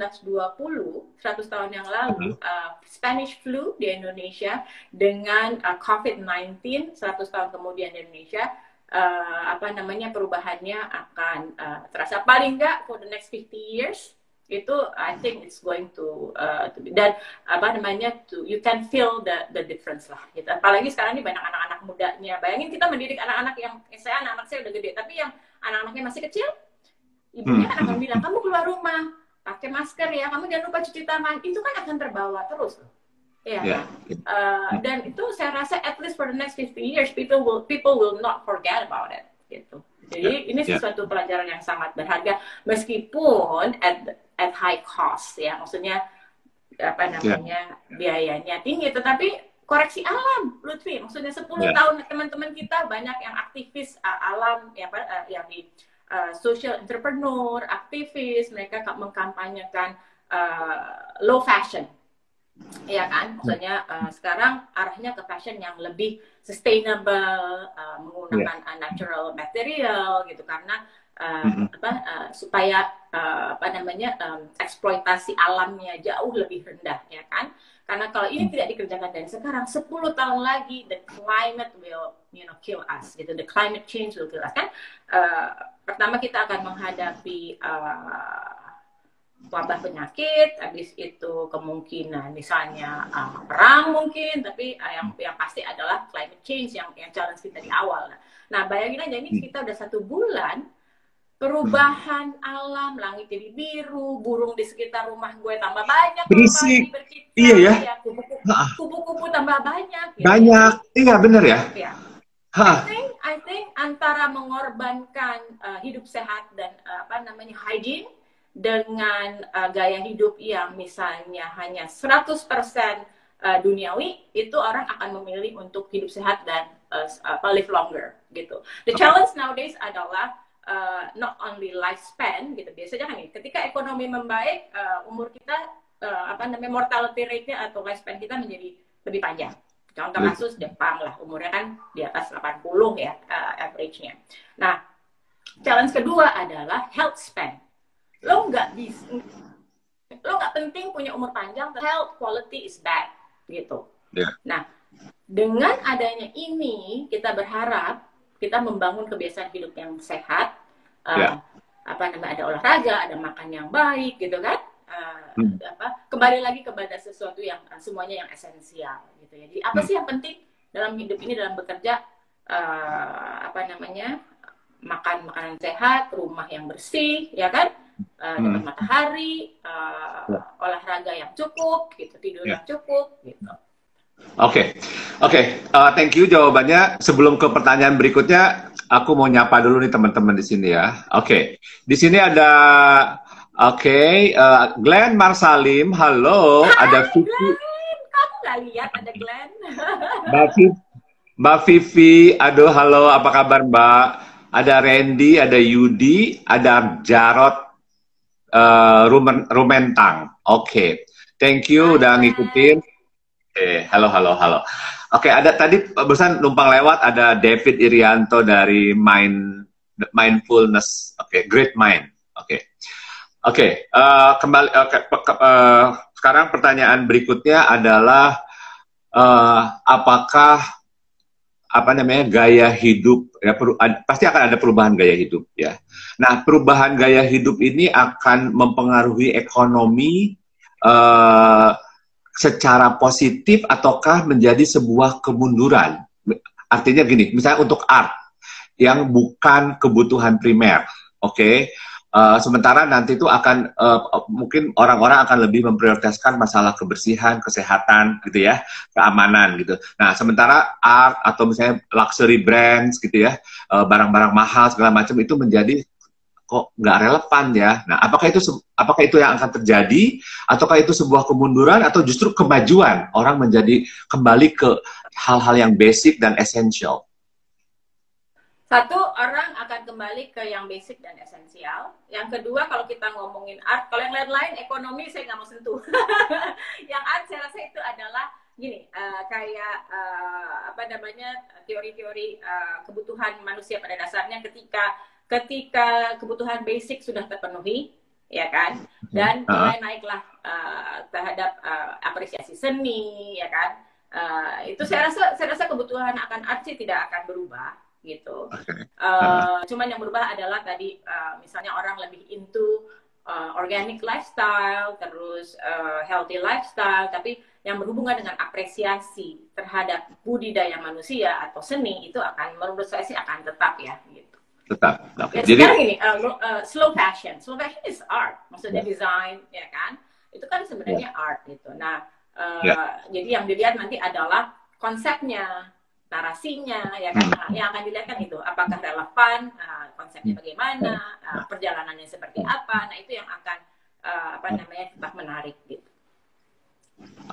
100 tahun yang lalu, uh, Spanish flu di Indonesia dengan uh, COVID-19 100 tahun kemudian di Indonesia, uh, apa namanya perubahannya akan uh, terasa paling nggak for the next 50 years itu I think it's going to, uh, to be, dan apa namanya to you can feel the the difference lah gitu. Apalagi sekarang ini banyak anak-anak mudanya. Bayangin kita mendidik anak-anak yang saya anak-anak saya udah gede, tapi yang anak-anaknya masih kecil, ibunya kan akan bilang kamu keluar rumah pakai masker ya, kamu jangan lupa cuci tangan. Itu kan akan terbawa terus. Ya, yeah. uh, dan itu saya rasa at least for the next 50 years people will people will not forget about it gitu. Jadi yeah. ini sesuatu yeah. pelajaran yang sangat berharga meskipun at at high cost ya, maksudnya apa ya. namanya yeah. biayanya tinggi, tetapi koreksi alam, Lutfi. Maksudnya 10 yeah. tahun teman-teman kita banyak yang aktivis uh, alam ya uh, yang di uh, social entrepreneur, aktivis, mereka mengkampanyekan uh, low fashion ya kan maksudnya uh, sekarang arahnya ke fashion yang lebih sustainable uh, menggunakan yeah. natural material gitu karena uh, mm-hmm. apa uh, supaya uh, apa namanya um, eksploitasi alamnya jauh lebih rendah ya kan karena kalau ini mm. tidak dikerjakan dari sekarang 10 tahun lagi the climate will you know kill us gitu the climate change will kill us kan uh, pertama kita akan menghadapi uh, wabah penyakit, habis itu kemungkinan misalnya uh, perang mungkin, tapi uh, yang yang pasti adalah climate change yang yang challenge kita di awal. Nah, bayangin aja ini kita udah satu bulan perubahan alam, langit jadi biru, burung di sekitar rumah gue tambah banyak, berisik, iya ya, ya kupu-kupu tambah banyak, ya. banyak, iya bener ya. ya. I think, I think antara mengorbankan uh, hidup sehat dan uh, apa namanya hygiene dengan uh, gaya hidup yang misalnya hanya 100% uh, duniawi, itu orang akan memilih untuk hidup sehat dan uh, apa live longer gitu. The challenge nowadays adalah uh, not only lifespan gitu. Biasanya kan nih, ketika ekonomi membaik, uh, umur kita uh, apa namanya mortality rate-nya atau lifespan kita menjadi lebih panjang. Contoh kasus Jepang lah, umurnya kan di atas 80 ya uh, average-nya. Nah, challenge kedua adalah health span lo nggak bisa lo nggak penting punya umur panjang health quality is bad gitu yeah. nah dengan adanya ini kita berharap kita membangun kebiasaan hidup yang sehat uh, apa namanya ada olahraga ada makan yang baik gitu kan uh, hmm. apa kembali lagi kepada sesuatu yang uh, semuanya yang esensial gitu ya jadi apa hmm. sih yang penting dalam hidup ini dalam bekerja uh, apa namanya makan makanan sehat rumah yang bersih ya kan uh, dapat hmm. matahari, uh, olahraga yang cukup, gitu, tidur ya. yang cukup, gitu. Oke, okay. oke, okay. uh, thank you jawabannya. Sebelum ke pertanyaan berikutnya, aku mau nyapa dulu nih teman-teman di sini ya. Oke, okay. di sini ada, oke, okay, uh, Glenn Marsalim, halo, Hai, ada Vivi. Glenn. Kamu nggak lihat ada Glenn? Mbak Vivi, Mbak Vivi, aduh halo, apa kabar Mbak? Ada Randy, ada Yudi, ada Jarot, uh, Rumentang. Oke, okay. thank you udah ngikutin. Oke, okay. halo, halo, halo. Oke, okay, ada tadi barusan numpang lewat ada David Irianto dari Mind Mindfulness. Oke, okay. Great Mind. Oke, okay. oke. Okay. Uh, eh, kembali. Okay. Uh, eh, sekarang pertanyaan berikutnya adalah uh, apakah apa namanya gaya hidup ya per, ad, pasti akan ada perubahan gaya hidup ya. Nah perubahan gaya hidup ini akan mempengaruhi ekonomi uh, secara positif ataukah menjadi sebuah kemunduran? Artinya gini, misalnya untuk art yang bukan kebutuhan primer, oke? Okay? Uh, sementara nanti itu akan uh, mungkin orang-orang akan lebih memprioritaskan masalah kebersihan, kesehatan gitu ya, keamanan gitu. Nah, sementara art atau misalnya luxury brands gitu ya, barang eh, barang-barang mahal segala macam itu menjadi kok nggak relevan ya. Nah, apakah itu apakah itu yang akan terjadi ataukah itu sebuah kemunduran atau justru kemajuan orang menjadi kembali ke hal-hal yang basic dan essential? Satu, orang akan kembali ke yang basic dan esensial. Yang kedua, kalau kita ngomongin art, kalau yang lain-lain, ekonomi saya nggak mau sentuh. yang art saya rasa itu adalah gini, uh, kayak uh, apa namanya teori-teori uh, kebutuhan manusia pada dasarnya ketika ketika kebutuhan basic sudah terpenuhi, ya kan, dan mulai naiklah uh, terhadap uh, apresiasi seni, ya kan. Uh, itu saya rasa saya rasa kebutuhan akan art sih tidak akan berubah gitu. Okay. Uh, cuman yang berubah adalah tadi uh, misalnya orang lebih into uh, organic lifestyle, terus uh, healthy lifestyle, tapi yang berhubungan dengan apresiasi terhadap budidaya manusia atau seni itu akan menurut saya sih akan tetap ya gitu. Tetap. Okay. Ya, Jadi ini uh, uh, slow fashion, slow fashion is art, maksudnya yeah. design ya kan, itu kan sebenarnya yeah. art gitu. Nah, uh, yeah. jadi yang dilihat nanti adalah konsepnya, narasinya ya kan hmm. yang akan dilihat kan itu apakah relevan uh, konsepnya hmm. bagaimana uh, perjalanannya seperti apa nah itu yang akan uh, apa namanya tetap menarik gitu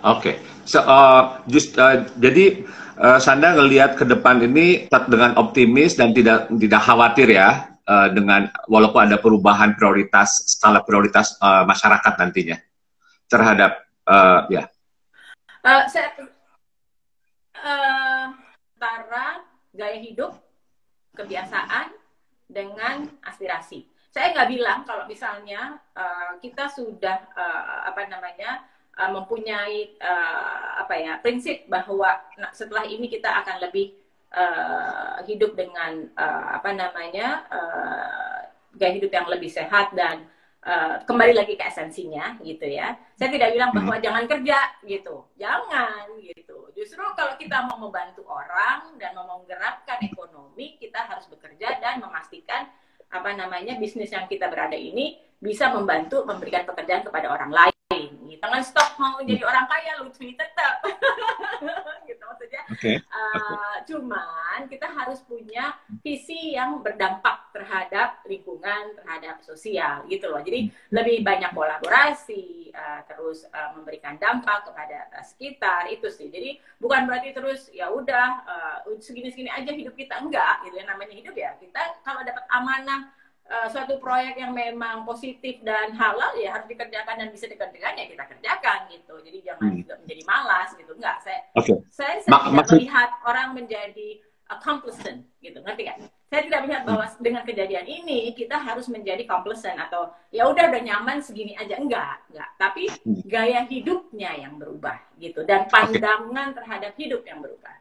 Oke, okay. so, uh, just, uh, jadi uh, Sanda ngelihat ke depan ini dengan optimis dan tidak tidak khawatir ya uh, dengan walaupun ada perubahan prioritas skala prioritas uh, masyarakat nantinya terhadap uh, ya. Uh, saya, uh, antara gaya hidup, kebiasaan, dengan aspirasi. Saya nggak bilang kalau misalnya uh, kita sudah uh, apa namanya uh, mempunyai uh, apa ya prinsip bahwa nah, setelah ini kita akan lebih uh, hidup dengan uh, apa namanya uh, gaya hidup yang lebih sehat dan uh, kembali lagi ke esensinya gitu ya. Saya tidak bilang bahwa hmm. jangan kerja gitu, jangan gitu Justru kalau kita mau membantu orang dan mau menggerakkan ekonomi, kita harus bekerja dan memastikan apa namanya bisnis yang kita berada ini bisa membantu memberikan pekerjaan kepada orang lain. Jangan stop mau jadi orang kaya, Lutfi tetap. gitu maksudnya. Okay. Uh, cuman kita harus punya visi yang berdampak terhadap lingkungan, terhadap sosial gitu loh. Jadi lebih banyak kolaborasi, uh, terus uh, memberikan dampak kepada uh, sekitar itu sih. Jadi bukan berarti terus ya udah uh, segini-segini aja hidup kita enggak gitu ya namanya hidup ya. Kita kalau dapat amanah uh, suatu proyek yang memang positif dan halal ya harus dikerjakan dan bisa dikerjakan ya kita kerjakan gitu jadi jangan hmm. juga menjadi malas gitu enggak saya okay. saya, saya tidak maksud... melihat orang menjadi complacent gitu ngerti kan saya tidak melihat bahwa hmm. dengan kejadian ini kita harus menjadi complacent atau ya udah udah nyaman segini aja enggak enggak tapi hmm. gaya hidupnya yang berubah gitu dan pandangan okay. terhadap hidup yang berubah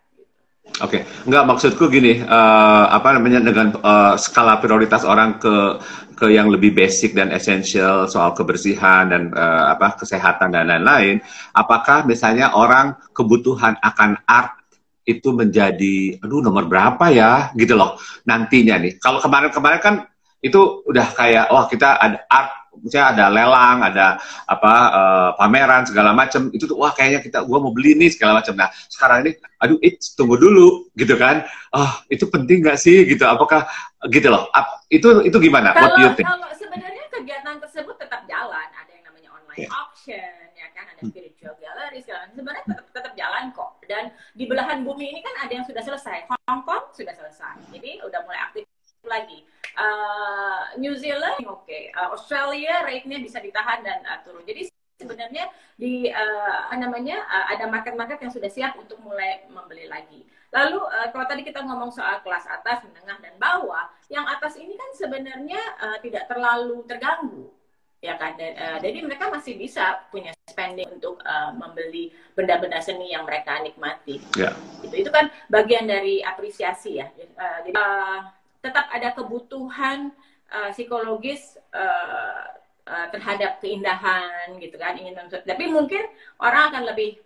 Oke, okay. nggak maksudku gini, uh, apa namanya dengan uh, skala prioritas orang ke ke yang lebih basic dan esensial soal kebersihan dan uh, apa kesehatan dan lain-lain. Apakah misalnya orang kebutuhan akan art itu menjadi, aduh nomor berapa ya, gitu loh nantinya nih. Kalau kemarin-kemarin kan itu udah kayak, wah kita ada art misalnya ada lelang, ada apa uh, pameran segala macam, itu tuh wah kayaknya kita gua mau beli nih segala macam. Nah, sekarang ini aduh it tunggu dulu gitu kan. Oh, itu penting nggak sih gitu. Apakah gitu loh. Ap, itu itu gimana? Kalau, What do you think? Kalau sebenarnya kegiatan tersebut tetap jalan, ada yang namanya online yeah. auction ya kan, ada spiritual gallery segala macam. Sebenarnya tetap tetap jalan kok. Dan di belahan bumi ini kan ada yang sudah selesai. Hong Kong sudah selesai. Jadi udah mulai aktif lagi uh, New Zealand oke okay. uh, Australia rate-nya bisa ditahan dan uh, turun jadi sebenarnya di uh, namanya uh, ada market-market yang sudah siap untuk mulai membeli lagi. Lalu uh, kalau tadi kita ngomong soal kelas atas, menengah dan bawah, yang atas ini kan sebenarnya uh, tidak terlalu terganggu, ya kan? Dan, uh, jadi mereka masih bisa punya spending untuk uh, membeli benda-benda seni yang mereka nikmati. Yeah. Itu itu kan bagian dari apresiasi ya. Uh, jadi, uh, tetap ada kebutuhan uh, psikologis uh, uh, terhadap keindahan gitu kan ingin tapi mungkin orang akan lebih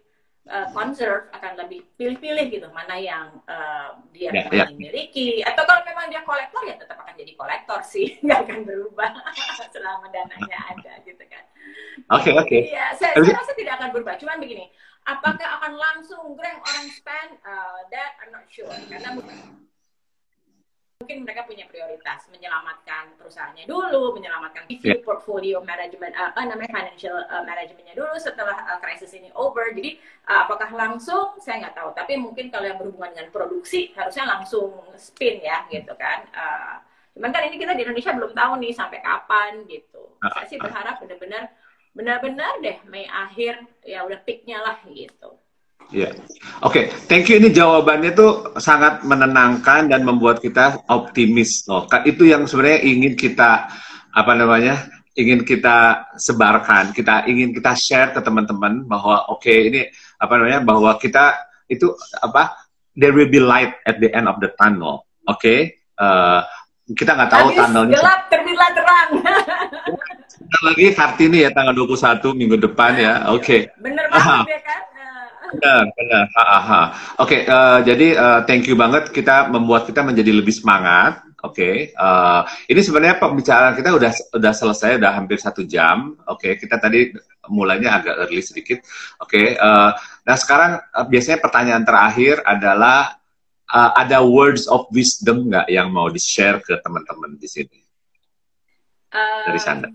uh, conserve akan lebih pilih-pilih gitu mana yang uh, dia yeah, yeah. miliki. Atau kalau memang dia kolektor ya tetap akan jadi kolektor sih. Nggak akan berubah selama dananya ada gitu kan. Oke okay, oke. Okay. iya saya, saya rasa tidak akan berubah. Cuman begini apakah akan langsung greng orang spend? Uh, that I'm not sure. Karena mungkin mereka punya prioritas menyelamatkan perusahaannya dulu, menyelamatkan yeah. portfolio management apa namanya financial uh, managementnya dulu setelah uh, krisis ini over. Jadi uh, apakah langsung saya nggak tahu. Tapi mungkin kalau yang berhubungan dengan produksi harusnya langsung spin ya gitu kan. Uh, cuman kan ini kita di Indonesia belum tahu nih sampai kapan gitu. Uh, saya sih berharap benar-benar benar-benar deh Mei akhir ya udah peaknya lah gitu. Ya, yeah. oke, okay. thank you. Ini jawabannya tuh sangat menenangkan dan membuat kita optimis loh. Itu yang sebenarnya ingin kita apa namanya, ingin kita sebarkan, kita ingin kita share ke teman-teman bahwa oke okay, ini apa namanya, bahwa kita itu apa, there will be light at the end of the tunnel, oke? Okay? Uh, kita nggak tahu tunnelnya. Gelap terbilang terang. Bentar lagi Kartini ya tanggal 21 minggu depan ya. Oke. Okay. Bener banget ya kan? Benar, benar. Ha, ha, ha. Oke, okay, uh, jadi uh, thank you banget kita membuat kita menjadi lebih semangat. Oke, okay. uh, ini sebenarnya pembicaraan kita udah udah selesai, udah hampir satu jam. Oke, okay. kita tadi mulainya agak early sedikit. Oke, okay. uh, nah sekarang uh, biasanya pertanyaan terakhir adalah uh, ada words of wisdom nggak yang mau di share ke teman-teman di sini? Dari sana.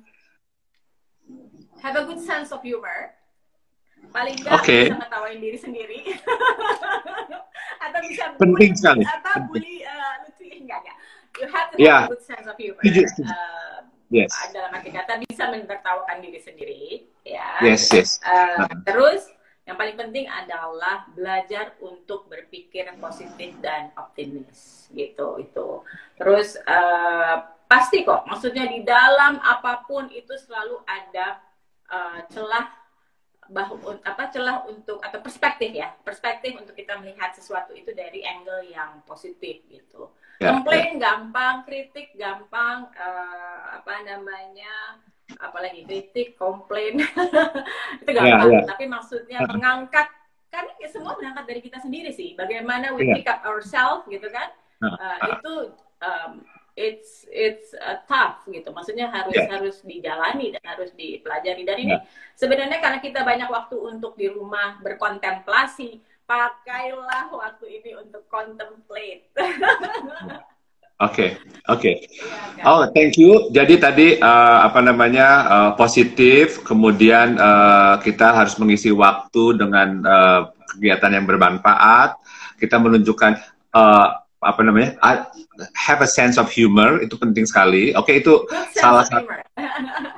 Have a good sense of humor. Paling nggak okay. bisa ngetawain diri sendiri. atau bisa penting bully, sekali. Atau bully uh, lucu enggak enggak. You have to have yeah. a good sense of humor. Uh, yes. Dalam arti kata bisa menertawakan diri sendiri, ya. Yes, yes. Uh, terus yang paling penting adalah belajar untuk berpikir positif dan optimis gitu itu terus uh, pasti kok maksudnya di dalam apa pun itu selalu ada uh, celah bahwa apa celah untuk atau perspektif ya perspektif untuk kita melihat sesuatu itu dari angle yang positif gitu ya, komplain ya. gampang kritik gampang uh, apa namanya apalagi kritik, komplain, itu gampang. Yeah, yeah. Tapi maksudnya mengangkat, karena ya semua berangkat dari kita sendiri sih. Bagaimana we yeah. pick up ourselves gitu kan? Uh, itu um, it's it's uh, tough gitu. Maksudnya harus yeah. harus dijalani dan harus dipelajari. Dan ini yeah. sebenarnya karena kita banyak waktu untuk di rumah berkontemplasi, pakailah waktu ini untuk contemplate. Oke, okay, oke. Okay. Oh, thank you. Jadi tadi uh, apa namanya uh, positif, kemudian uh, kita harus mengisi waktu dengan uh, kegiatan yang bermanfaat. Kita menunjukkan uh, apa namanya have a sense of humor itu penting sekali. Oke, okay, itu salah satu.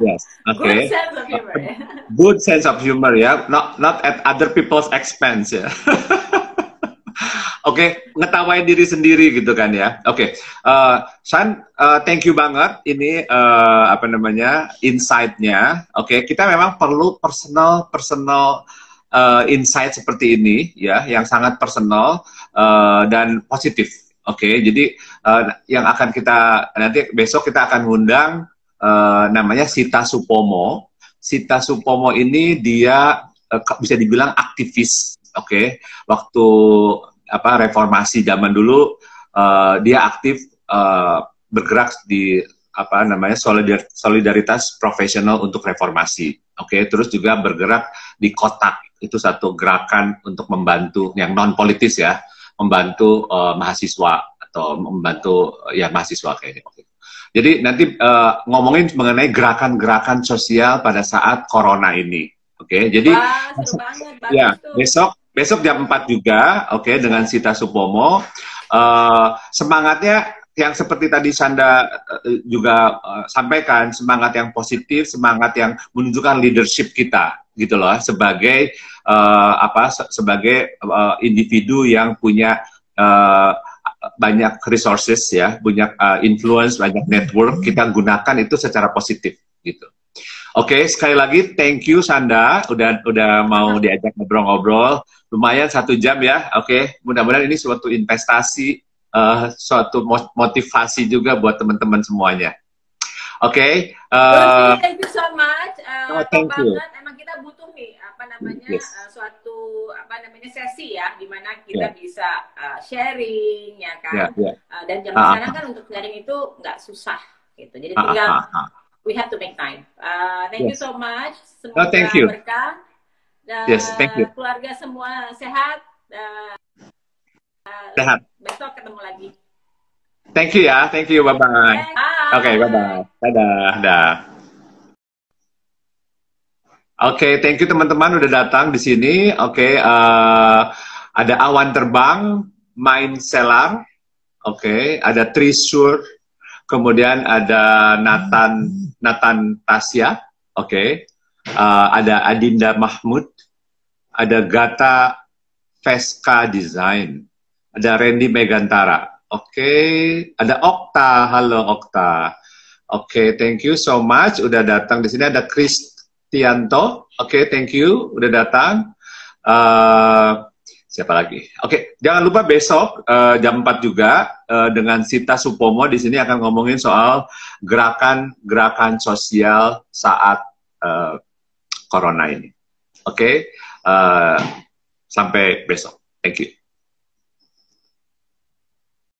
yes, oke. Okay. Good sense of humor. Good sense of humor ya, not not at other people's expense ya. Oke, okay, ngetawain diri sendiri gitu kan ya. Oke, okay. uh, San, uh, thank you banget ini uh, apa namanya insight-nya. Oke, okay, kita memang perlu personal personal uh, insight seperti ini ya, yang sangat personal uh, dan positif. Oke, okay, jadi uh, yang akan kita nanti besok kita akan undang uh, namanya Sita Supomo. Sita Supomo ini dia uh, bisa dibilang aktivis. Oke, okay? waktu apa reformasi zaman dulu uh, dia aktif uh, bergerak di apa namanya solidar, solidaritas profesional untuk reformasi. Oke, okay? terus juga bergerak di kotak itu satu gerakan untuk membantu yang non politis ya, membantu uh, mahasiswa atau membantu uh, ya mahasiswa kayaknya. Jadi nanti uh, ngomongin mengenai gerakan-gerakan sosial pada saat corona ini. Oke, okay? jadi Wah, banget, ya besok besok jam 4 juga, oke, okay, dengan Sita Supomo. Uh, semangatnya yang seperti tadi Sanda uh, juga uh, sampaikan, semangat yang positif, semangat yang menunjukkan leadership kita, gitu loh, sebagai uh, apa, se sebagai uh, individu yang punya uh, banyak resources ya, banyak uh, influence, banyak network, kita gunakan itu secara positif, gitu. Oke, okay, sekali lagi thank you Sanda udah udah mau diajak ngobrol-ngobrol. Lumayan satu jam ya. Oke, okay. mudah-mudahan ini suatu investasi, uh, suatu motivasi juga buat teman-teman semuanya. Oke. Okay, uh, thank you so much. Uh, oh, thank you. banget. Emang kita butuh nih apa namanya yes. uh, suatu apa namanya sesi ya, di mana kita yeah. bisa uh, sharing ya kan. Yeah, yeah. Uh, dan zaman uh, sekarang kan untuk sharing itu nggak susah gitu. Jadi tinggal uh, uh, uh we have to make time. Uh, thank yes. you so much. Semoga oh, thank you. berkah. Dan yes, thank you. keluarga semua sehat. Uh, sehat. Besok ketemu lagi. Thank you ya. Thank you. Bye bye. Oke, okay, bye bye. Dadah. Dadah. Oke, okay, thank you teman-teman udah datang di sini. Oke, okay, uh, ada awan terbang, main selar. Oke, okay, ada Trisur kemudian ada Nathan Nathan Tasya, oke, okay. uh, ada Adinda Mahmud, ada Gata Veska Design, ada Randy Megantara, oke, okay. ada Okta, halo Okta, oke, okay, thank you so much udah datang di sini ada Kristianto, oke, okay, thank you udah datang. Uh, siapa lagi? Oke, jangan lupa besok uh, jam 4 juga uh, dengan Sita Supomo di sini akan ngomongin soal gerakan-gerakan sosial saat uh, corona ini. Oke, uh, sampai besok. Thank you.